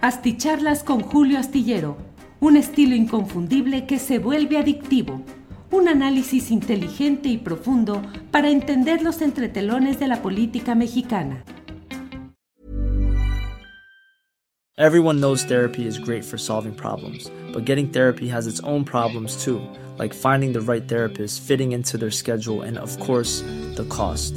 Asticharlas con Julio Astillero, un estilo inconfundible que se vuelve adictivo. Un análisis inteligente y profundo para entender los entretelones de la política mexicana. Everyone knows therapy is great for solving problems, but getting therapy has its own problems too, like finding the right therapist, fitting into their schedule, and of course, the cost.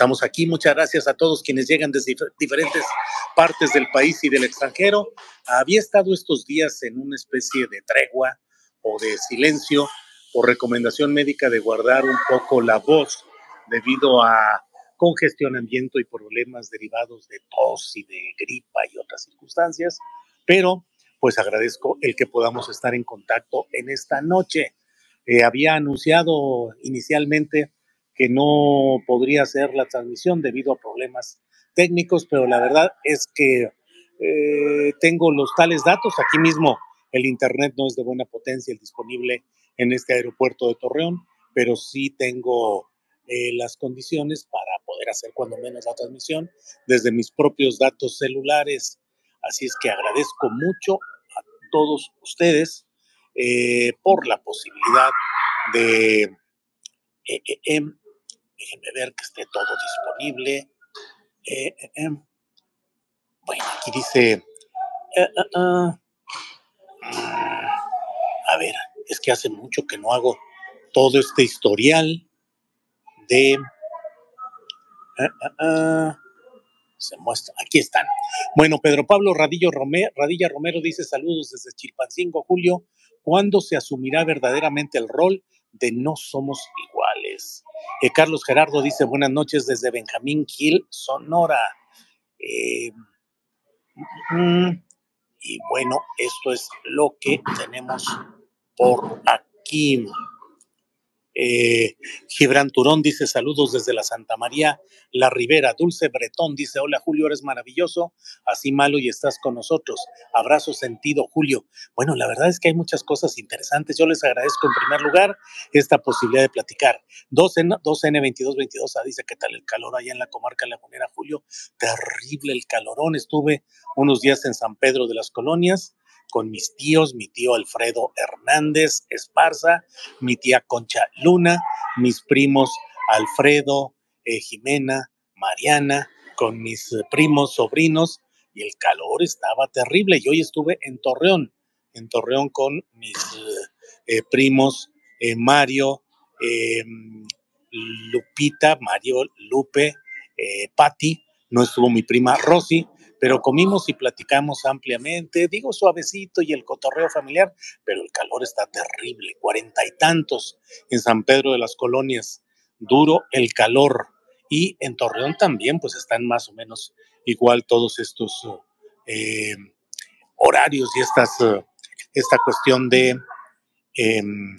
Estamos aquí. Muchas gracias a todos quienes llegan desde diferentes partes del país y del extranjero. Había estado estos días en una especie de tregua o de silencio por recomendación médica de guardar un poco la voz debido a congestionamiento y problemas derivados de tos y de gripa y otras circunstancias, pero pues agradezco el que podamos estar en contacto en esta noche. Eh, había anunciado inicialmente que no podría hacer la transmisión debido a problemas técnicos, pero la verdad es que eh, tengo los tales datos. Aquí mismo el Internet no es de buena potencia el disponible en este aeropuerto de Torreón, pero sí tengo eh, las condiciones para poder hacer cuando menos la transmisión desde mis propios datos celulares. Así es que agradezco mucho a todos ustedes eh, por la posibilidad de... Eh, déjenme ver que esté todo disponible. Em, bueno, aquí dice... Ah, a ver, es que hace mucho que no hago todo este historial de... Se muestra, aquí están. Bueno, Pedro Pablo Radillo Radilla Romero dice saludos desde Chilpancingo, Julio. ¿Cuándo se asumirá verdaderamente el rol de no somos iguales? Eh, Carlos Gerardo dice buenas noches desde Benjamín Gil, Sonora. Eh, mm, y bueno, esto es lo que tenemos por aquí. Eh, Turón dice saludos desde la Santa María, La Ribera. Dulce Bretón dice hola Julio, eres maravilloso, así malo y estás con nosotros. Abrazo sentido, Julio. Bueno, la verdad es que hay muchas cosas interesantes. Yo les agradezco en primer lugar esta posibilidad de platicar. 2N, 2N2222 ah, dice qué tal el calor allá en la comarca lagunera, Julio. Terrible el calorón. Estuve unos días en San Pedro de las Colonias con mis tíos, mi tío Alfredo Hernández Esparza, mi tía Concha Luna, mis primos Alfredo, eh, Jimena, Mariana, con mis eh, primos, sobrinos, y el calor estaba terrible. Y hoy estuve en Torreón, en Torreón con mis eh, primos Mario, em, Lupita, Mario, Lupe, Patti, no estuvo mi prima Rosy, pero comimos y platicamos ampliamente, digo suavecito y el cotorreo familiar, pero el calor está terrible, cuarenta y tantos en San Pedro de las Colonias, duro el calor. Y en Torreón también, pues están más o menos igual todos estos eh, horarios y eh, esta cuestión de... Em,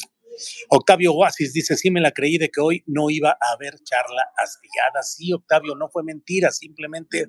Octavio Oasis dice, sí me la creí de que hoy no iba a haber charla astillada. Sí, Octavio, no fue mentira, simplemente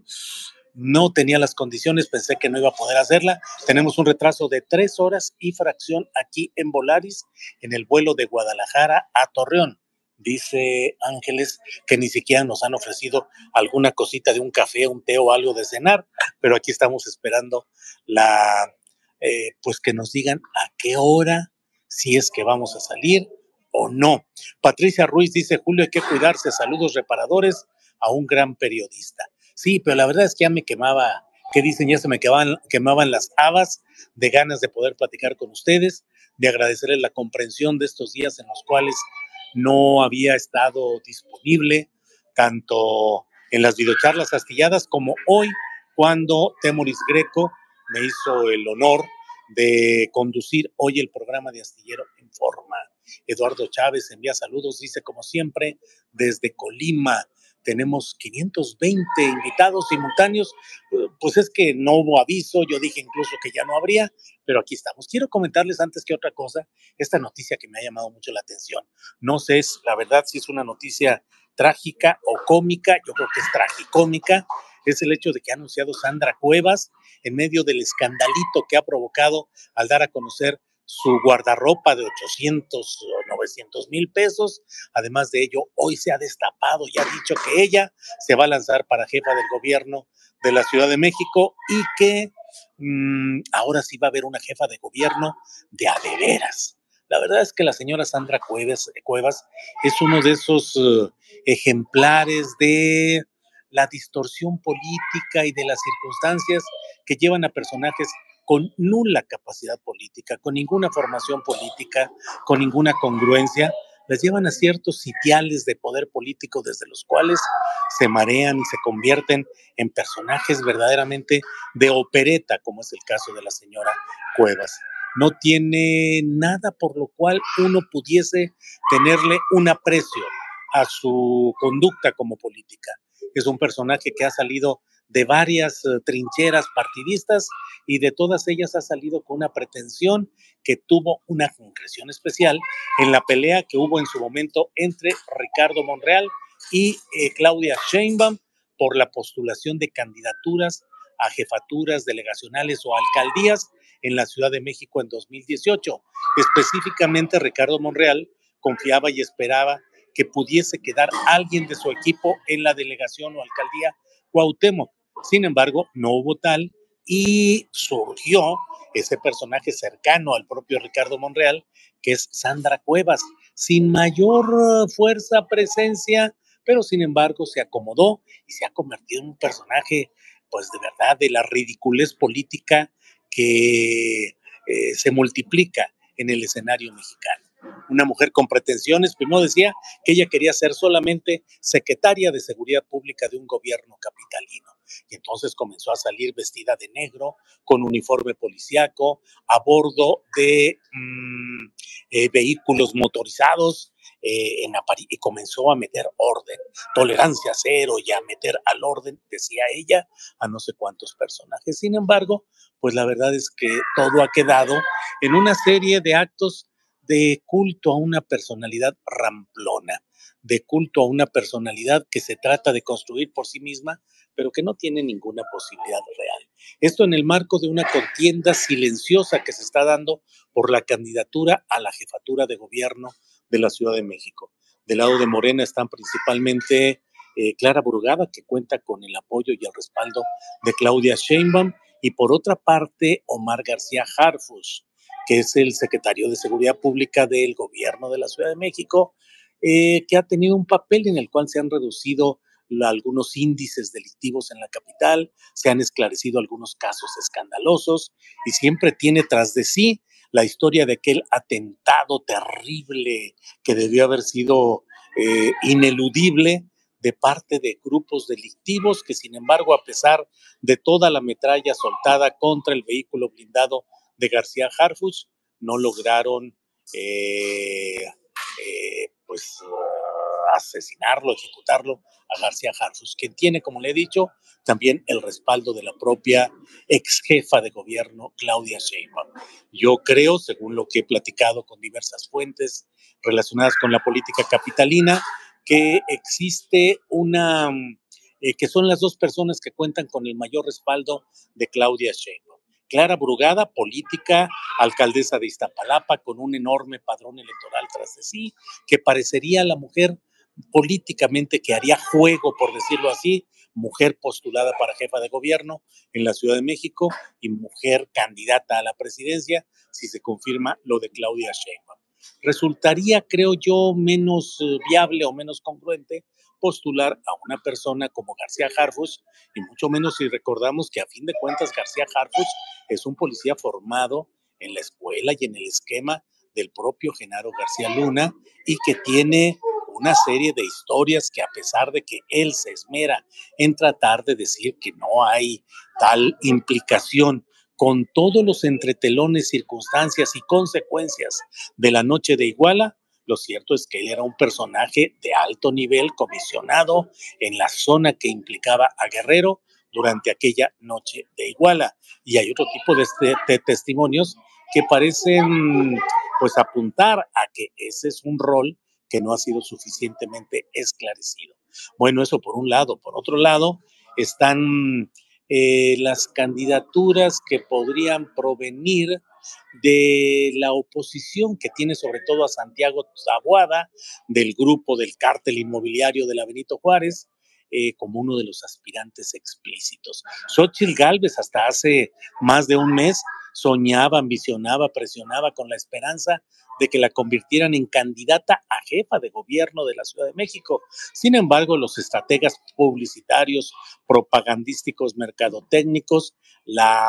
no tenía las condiciones, pensé que no iba a poder hacerla. Tenemos un retraso de tres horas y fracción aquí en Volaris, en el vuelo de Guadalajara a Torreón. Dice Ángeles que ni siquiera nos han ofrecido alguna cosita de un café, un té o algo de cenar, pero aquí estamos esperando la, eh, pues que nos digan a qué hora, si es que vamos a salir o no. Patricia Ruiz dice, Julio, hay que cuidarse, saludos reparadores a un gran periodista. Sí, pero la verdad es que ya me quemaba, que dicen, ya se me quemaban, las habas de ganas de poder platicar con ustedes, de agradecerles la comprensión de estos días en los cuales no había estado disponible tanto en las videocharlas astilladas como hoy cuando Temoris Greco me hizo el honor de conducir hoy el programa de Astillero en Forma. Eduardo Chávez envía saludos, dice como siempre, desde Colima. Tenemos 520 invitados simultáneos. Pues es que no hubo aviso, yo dije incluso que ya no habría, pero aquí estamos. Quiero comentarles antes que otra cosa esta noticia que me ha llamado mucho la atención. No sé, la verdad, si es una noticia trágica o cómica, yo creo que es tragicómica, es el hecho de que ha anunciado Sandra Cuevas en medio del escandalito que ha provocado al dar a conocer su guardarropa de 800 o 900 mil pesos. Además de ello, hoy se ha destapado y ha dicho que ella se va a lanzar para jefa del gobierno de la Ciudad de México y que mm, ahora sí va a haber una jefa de gobierno de adeveras. La verdad es que la señora Sandra Cuevas, Cuevas es uno de esos eh, ejemplares de la distorsión política y de las circunstancias que llevan a personajes con nula capacidad política, con ninguna formación política, con ninguna congruencia, les llevan a ciertos sitiales de poder político desde los cuales se marean y se convierten en personajes verdaderamente de opereta, como es el caso de la señora Cuevas. No tiene nada por lo cual uno pudiese tenerle un aprecio a su conducta como política es un personaje que ha salido de varias eh, trincheras partidistas y de todas ellas ha salido con una pretensión que tuvo una concreción especial en la pelea que hubo en su momento entre Ricardo Monreal y eh, Claudia Sheinbaum por la postulación de candidaturas a jefaturas delegacionales o alcaldías en la Ciudad de México en 2018. Específicamente Ricardo Monreal confiaba y esperaba que pudiese quedar alguien de su equipo en la delegación o alcaldía Cuauhtémoc. Sin embargo, no hubo tal y surgió ese personaje cercano al propio Ricardo Monreal, que es Sandra Cuevas, sin mayor eh, fuerza, presencia, pero sin embargo se acomodó y se ha convertido en un personaje, pues de verdad, de la ridiculez política que eh, se multiplica en el escenario mexicano una mujer con pretensiones. Primero decía que ella quería ser solamente secretaria de Seguridad Pública de un gobierno capitalino. Y entonces comenzó a salir vestida de negro, con uniforme policiaco, a bordo de mm, eh, vehículos motorizados, eh, en y comenzó a meter orden, tolerancia cero y a meter al orden, decía ella, a no sé cuántos personajes. Sin embargo, pues la verdad es que todo ha quedado en una serie de actos de culto a una personalidad ramplona, de culto a una personalidad que se trata de construir por sí misma, pero que no tiene ninguna posibilidad real. Esto en el marco de una contienda silenciosa que se está dando por la candidatura a la jefatura de gobierno de la Ciudad de México. Del lado de Morena están principalmente eh, Clara Burgada, que cuenta con el apoyo y el respaldo de Claudia Sheinbaum, y por otra parte Omar García Harfus, que es el secretario de Seguridad Pública del gobierno de la Ciudad de México, eh, que ha tenido un papel en el cual se han reducido algunos índices delictivos en la capital, se han esclarecido algunos casos escandalosos y siempre tiene tras de sí la historia de aquel atentado terrible que debió haber sido eh, ineludible de parte de grupos delictivos que sin embargo a pesar de toda la metralla soltada contra el vehículo blindado de García Harfus, no lograron eh, eh, pues asesinarlo, ejecutarlo a García Harfus, quien tiene, como le he dicho, también el respaldo de la propia ex jefa de gobierno, Claudia Sheinbaum. Yo creo, según lo que he platicado con diversas fuentes relacionadas con la política capitalina, que existe una, eh, que son las dos personas que cuentan con el mayor respaldo de Claudia Sheinbaum. Clara Brugada, política, alcaldesa de Iztapalapa, con un enorme padrón electoral tras de sí, que parecería la mujer políticamente que haría juego, por decirlo así, mujer postulada para jefa de gobierno en la Ciudad de México y mujer candidata a la presidencia, si se confirma lo de Claudia Sheinbaum. Resultaría, creo yo, menos eh, viable o menos congruente postular a una persona como García Harfus, y mucho menos si recordamos que a fin de cuentas García Harfus es un policía formado en la escuela y en el esquema del propio Genaro García Luna y que tiene una serie de historias que a pesar de que él se esmera en tratar de decir que no hay tal implicación con todos los entretelones, circunstancias y consecuencias de la noche de Iguala, lo cierto es que él era un personaje de alto nivel comisionado en la zona que implicaba a Guerrero durante aquella noche de Iguala. Y hay otro tipo de, de testimonios que parecen pues apuntar a que ese es un rol que no ha sido suficientemente esclarecido. Bueno, eso por un lado. Por otro lado, están eh, las candidaturas que podrían provenir de la oposición que tiene sobre todo a Santiago Tabuada, del grupo del cártel inmobiliario de la Benito Juárez, eh, como uno de los aspirantes explícitos. Xochitl Galvez hasta hace más de un mes soñaba, ambicionaba, presionaba con la esperanza de que la convirtieran en candidata a jefa de gobierno de la Ciudad de México. Sin embargo, los estrategas publicitarios, propagandísticos, mercadotécnicos, la...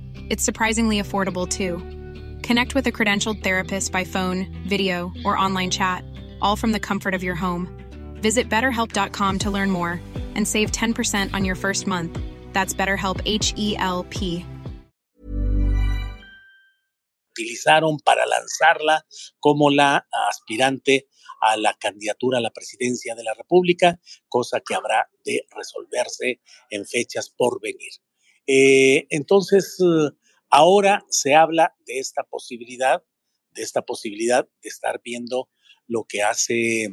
It's surprisingly affordable too. Connect with a credentialed therapist by phone, video, or online chat, all from the comfort of your home. Visit betterhelp.com to learn more and save 10% on your first month. That's BetterHelp H E L P. Utilizaron para lanzarla como la aspirante a la candidatura a la presidencia de la República, cosa que habrá de resolverse en fechas por venir. Eh, entonces, uh, Ahora se habla de esta posibilidad, de esta posibilidad de estar viendo lo que hace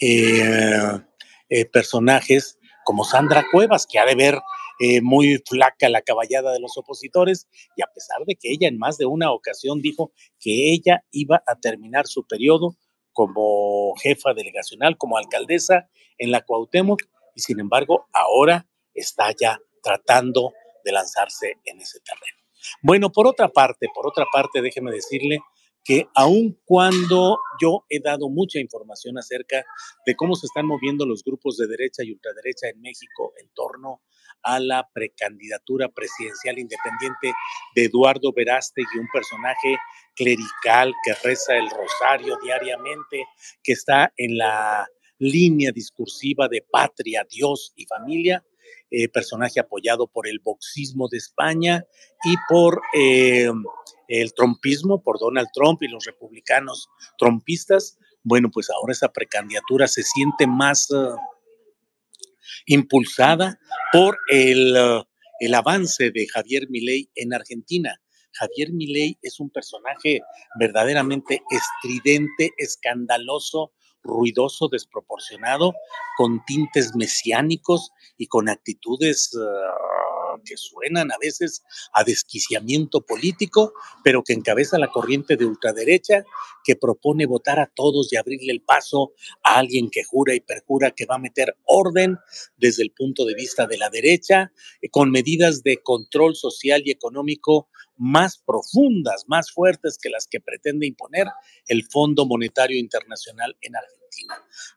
eh, eh, personajes como Sandra Cuevas, que ha de ver eh, muy flaca la caballada de los opositores, y a pesar de que ella en más de una ocasión dijo que ella iba a terminar su periodo como jefa delegacional, como alcaldesa en la Cuauhtémoc, y sin embargo ahora está ya tratando de lanzarse en ese terreno. Bueno, por otra parte, por otra parte, déjeme decirle que aun cuando yo he dado mucha información acerca de cómo se están moviendo los grupos de derecha y ultraderecha en México en torno a la precandidatura presidencial independiente de Eduardo Verástegui, un personaje clerical que reza el rosario diariamente, que está en la línea discursiva de patria, Dios y familia, eh, personaje apoyado por el boxismo de España y por eh, el trompismo, por Donald Trump y los republicanos trompistas. Bueno, pues ahora esa precandidatura se siente más uh, impulsada por el, el avance de Javier Milei en Argentina. Javier Milei es un personaje verdaderamente estridente, escandaloso, ruidoso, desproporcionado, con tintes mesiánicos y con actitudes uh, que suenan a veces a desquiciamiento político, pero que encabeza la corriente de ultraderecha que propone votar a todos y abrirle el paso a alguien que jura y perjura que va a meter orden desde el punto de vista de la derecha, eh, con medidas de control social y económico más profundas, más fuertes que las que pretende imponer el Fondo Monetario Internacional en Argentina.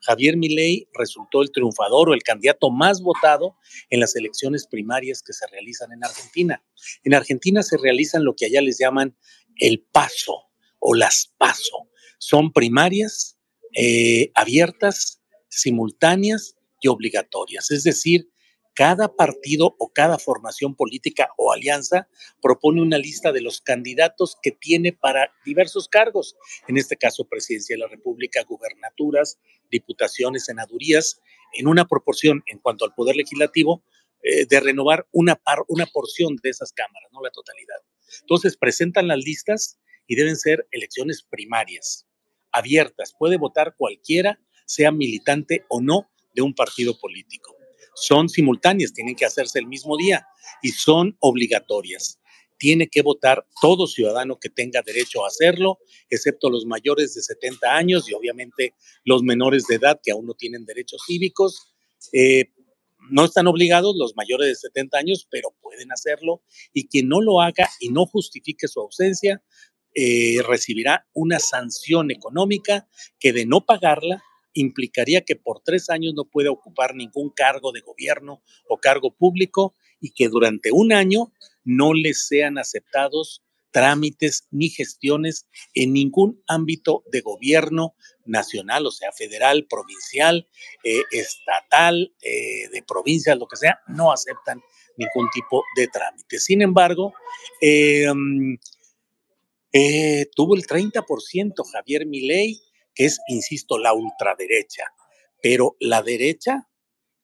Javier Milei resultó el triunfador o el candidato más votado en las elecciones primarias que se realizan en Argentina. En Argentina se realizan lo que allá les llaman el paso o las paso. Son primarias eh, abiertas, simultáneas y obligatorias. Es decir, cada partido o cada formación política o alianza propone una lista de los candidatos que tiene para diversos cargos, en este caso presidencia de la República, gubernaturas, diputaciones, senadurías, en una proporción en cuanto al poder legislativo eh, de renovar una, par, una porción de esas cámaras, no la totalidad. Entonces presentan las listas y deben ser elecciones primarias, abiertas. Puede votar cualquiera, sea militante o no, de un partido político. Son simultáneas, tienen que hacerse el mismo día y son obligatorias tiene que votar todo ciudadano que tenga derecho a hacerlo, excepto los mayores de 70 años y obviamente los menores de edad que aún no tienen derechos cívicos. Eh, no están obligados los mayores de 70 años, pero pueden hacerlo y quien no lo haga y no justifique su ausencia eh, recibirá una sanción económica que de no pagarla implicaría que por tres años no puede ocupar ningún cargo de gobierno o cargo público y que durante un año no les sean aceptados trámites ni gestiones en ningún ámbito de gobierno nacional, o sea, federal, provincial, eh, estatal, eh, de provincias, lo que sea, no aceptan ningún tipo de trámite. Sin embargo, em, eh, tuvo el 30% Javier Milei, es, insisto, la ultraderecha, pero la derecha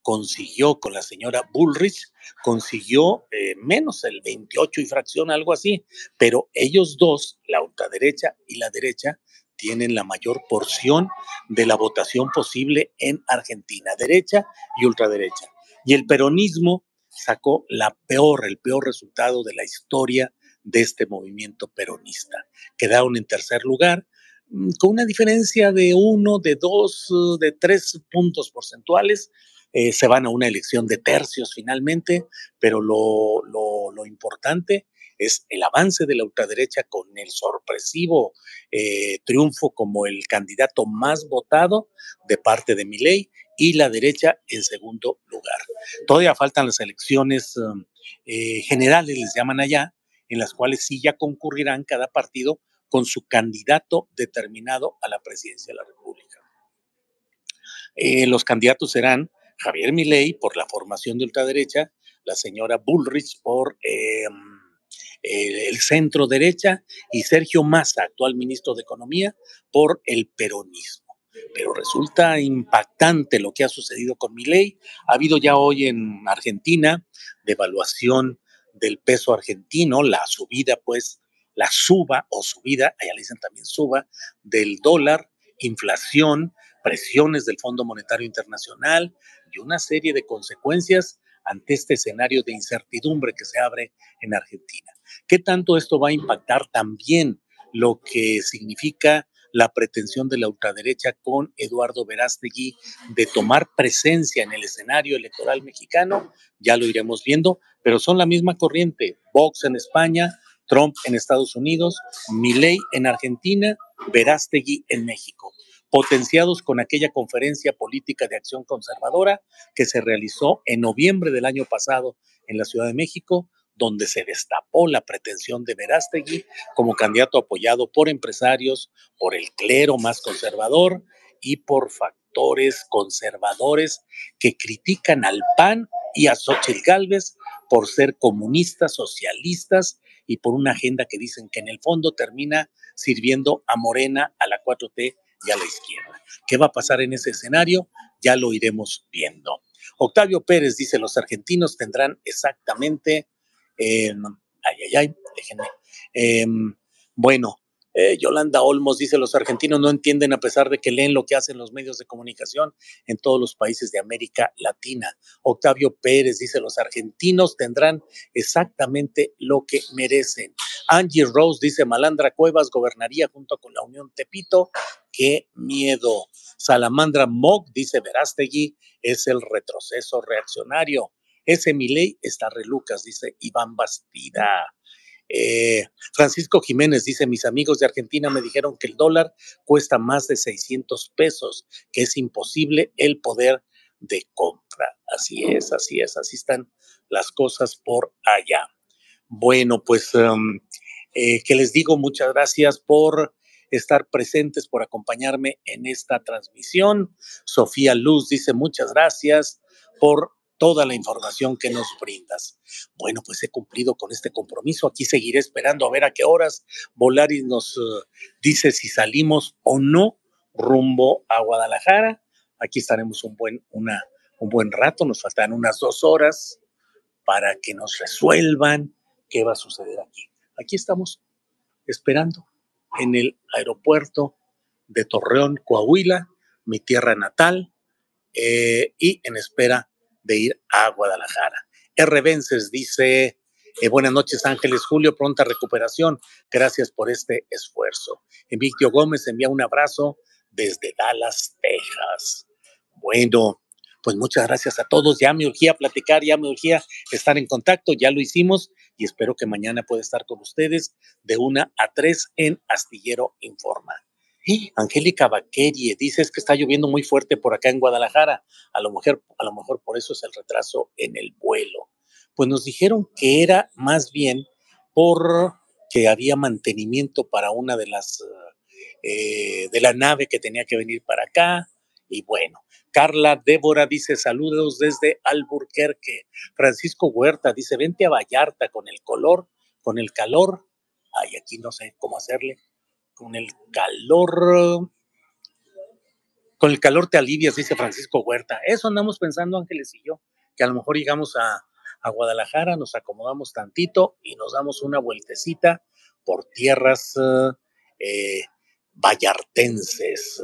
consiguió con la señora Bullrich, consiguió eh, menos el 28 y fracción, algo así, pero ellos dos, la ultraderecha y la derecha, tienen la mayor porción de la votación posible en Argentina, derecha y ultraderecha. Y el peronismo sacó la peor, el peor resultado de la historia de este movimiento peronista. Quedaron en tercer lugar, con una diferencia de uno, de dos, de tres puntos porcentuales eh, se van a una elección de tercios finalmente, pero lo, lo, importante es el avance de la ultraderecha con el sorpresivo eh, triunfo como el candidato más votado de parte de Milei y la derecha en segundo lugar. Todavía faltan las elecciones um, eh, generales, les llaman allá, en las cuales sí ya concurrirán cada partido con su candidato determinado a la presidencia de la República. los candidatos serán Javier Milei por la formación de ultraderecha, la señora Bullrich por em, el centro derecha y Sergio Massa, actual ministro de Economía, por el peronismo. Pero resulta impactante lo que ha sucedido con Milei. Ha habido ya hoy en Argentina devaluación del peso argentino, la subida, pues, la suba o subida, allá le dicen también suba, del dólar, inflación, presiones del Fondo Monetario Internacional, y una serie de consecuencias ante este escenario de incertidumbre que se abre en Argentina. ¿Qué tanto esto va a impactar también lo que significa la pretensión de la ultraderecha con Eduardo Verástegui de tomar presencia en el escenario electoral mexicano? Ya lo iremos viendo, pero son la misma corriente. Vox en España, Trump en Estados Unidos, Milei en Argentina, Verástegui en México potenciados con aquella conferencia política de acción conservadora que se realizó en noviembre del año pasado en la Ciudad de México, donde se destapó la pretensión de Verástegui como candidato apoyado por empresarios, por el clero más conservador y por factores conservadores que critican al PAN y a Xochitl Gálvez por ser comunistas, socialistas y por una agenda que dicen que en el fondo termina sirviendo a Morena, a la 4T y a la izquierda. ¿Qué va a pasar en ese escenario? Ya lo iremos viendo. Octavio Pérez dice, los argentinos tendrán exactamente, ay, ay, ay, déjenme, em, bueno, eh, Yolanda Olmos dice, los argentinos no entienden a pesar de que leen lo que hacen los medios de comunicación en todos los países de América Latina. Octavio Pérez dice, los argentinos tendrán exactamente lo que merecen. Angie Rose dice, Malandra Cuevas gobernaría junto con la Unión Tepito. ¡Qué miedo! Salamandra Mock dice, Verástegui es el retroceso reaccionario. Ese Milei está relucas, dice Iván Bastida. Eh, Francisco Jiménez dice, mis amigos de Argentina me dijeron que el dólar cuesta más de 600 pesos, que es imposible el poder de compra. Así es, así es, así están las cosas por allá. Bueno, pues, um, eh, que les digo, muchas gracias por estar presentes, por acompañarme en esta transmisión. Sofía Luz dice muchas gracias por toda la información que nos brindas. Bueno, pues he cumplido con este compromiso. Aquí seguiré esperando a ver a qué horas Volaris nos eh, dice si salimos o no rumbo a Guadalajara. Aquí estaremos un buen, un buen rato, nos faltan unas dos horas para que nos resuelvan qué va a suceder aquí. Aquí estamos esperando en el aeropuerto de Torreón, Coahuila, mi tierra natal, eh, y en espera de ir a Guadalajara. R. Vences dice, eh, buenas noches Ángeles Julio, pronta recuperación, gracias por este esfuerzo. Emilio Gómez envía un abrazo desde Dallas, Texas. Bueno, pues muchas gracias a todos. Ya me urgía platicar, ya me urgía estar en contacto, ya lo hicimos y espero que mañana pueda estar con ustedes de una a tres en Astillero Informa. Angélica Baquerie dice es que está lloviendo muy fuerte por acá en Guadalajara. A lo, mejor, a lo mejor por eso es el retraso en el vuelo. Pues nos dijeron que era más bien por que había mantenimiento para una de las eh, de la nave que tenía que venir para acá. Y bueno, Carla Débora dice saludos desde Alburquerque. Francisco Huerta dice vente a Vallarta con el color, con el calor. Ay, aquí no sé cómo hacerle con el calor, con el calor te alivias, dice Francisco Huerta. Eso andamos pensando, Ángeles y yo, que a lo mejor llegamos a, Guadalajara, nos acomodamos tantito y nos damos una vueltecita por tierras eh, vallartenses.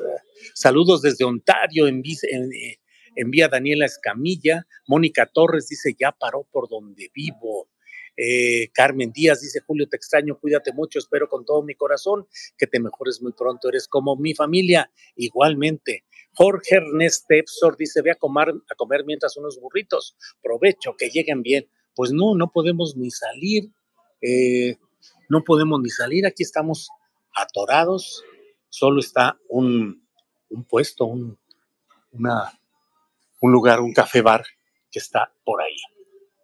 Saludos desde Ontario, envía Daniela Escamilla. Mónica Torres dice, ya paró por donde vivo. Eh, Carmen Díaz dice, Julio, te extraño, cuídate mucho, espero con todo mi corazón que te mejores muy pronto, eres como mi familia, igualmente. Jorge Ernest Epsor dice, ve a comer, a comer mientras unos burritos, provecho, que lleguen bien. Pues no, no podemos ni salir, eh, no podemos ni salir, aquí estamos atorados, solo está un, puesto, un, un lugar, un café bar que está por ahí.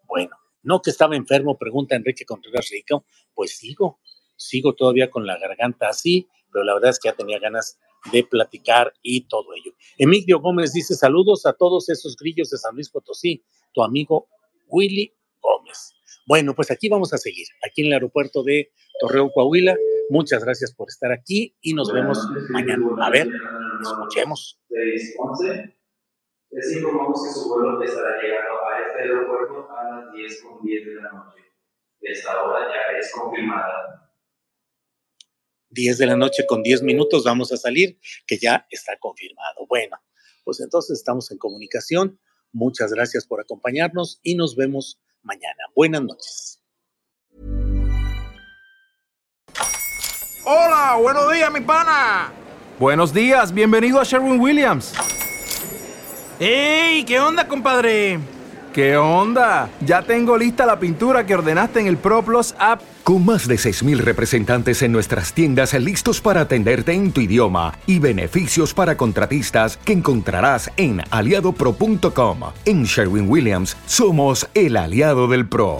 Bueno, no que estaba enfermo, pregunta Enrique Contreras Rico. Pues sigo, sigo todavía con la garganta así, pero la verdad es que ya tenía ganas de platicar y todo ello. Emilio Gómez dice saludos a todos esos grillos de San Luis Potosí, tu amigo Willy Gómez. Bueno, pues aquí vamos a seguir, aquí en el aeropuerto de Torreón, Coahuila. Muchas gracias por estar aquí y nos vemos mañana. A ver, escuchemos les informamos que su vuelo estará llegando este aeropuerto a las 10 con 10 de la noche. Esta hora ya es confirmada. 10 de la noche con 10 minutos vamos a salir, que ya está confirmado. Bueno, pues entonces estamos en comunicación. Muchas gracias por acompañarnos y nos vemos mañana. Buenas noches. Hola, buenos días, mi pana. Buenos días, bienvenido a Sherwin Williams. ¡Ey! ¿Qué onda, compadre? ¿Qué onda? Ya tengo lista la pintura que ordenaste en el ProPlus app. Con más de 6.000 representantes en nuestras tiendas listos para atenderte en tu idioma y beneficios para contratistas que encontrarás en aliadopro.com. En Sherwin Williams somos el aliado del PRO.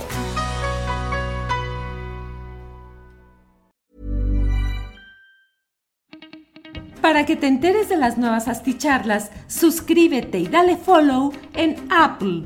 Para que te enteres de las nuevas asticharlas, suscríbete y dale follow en Apple,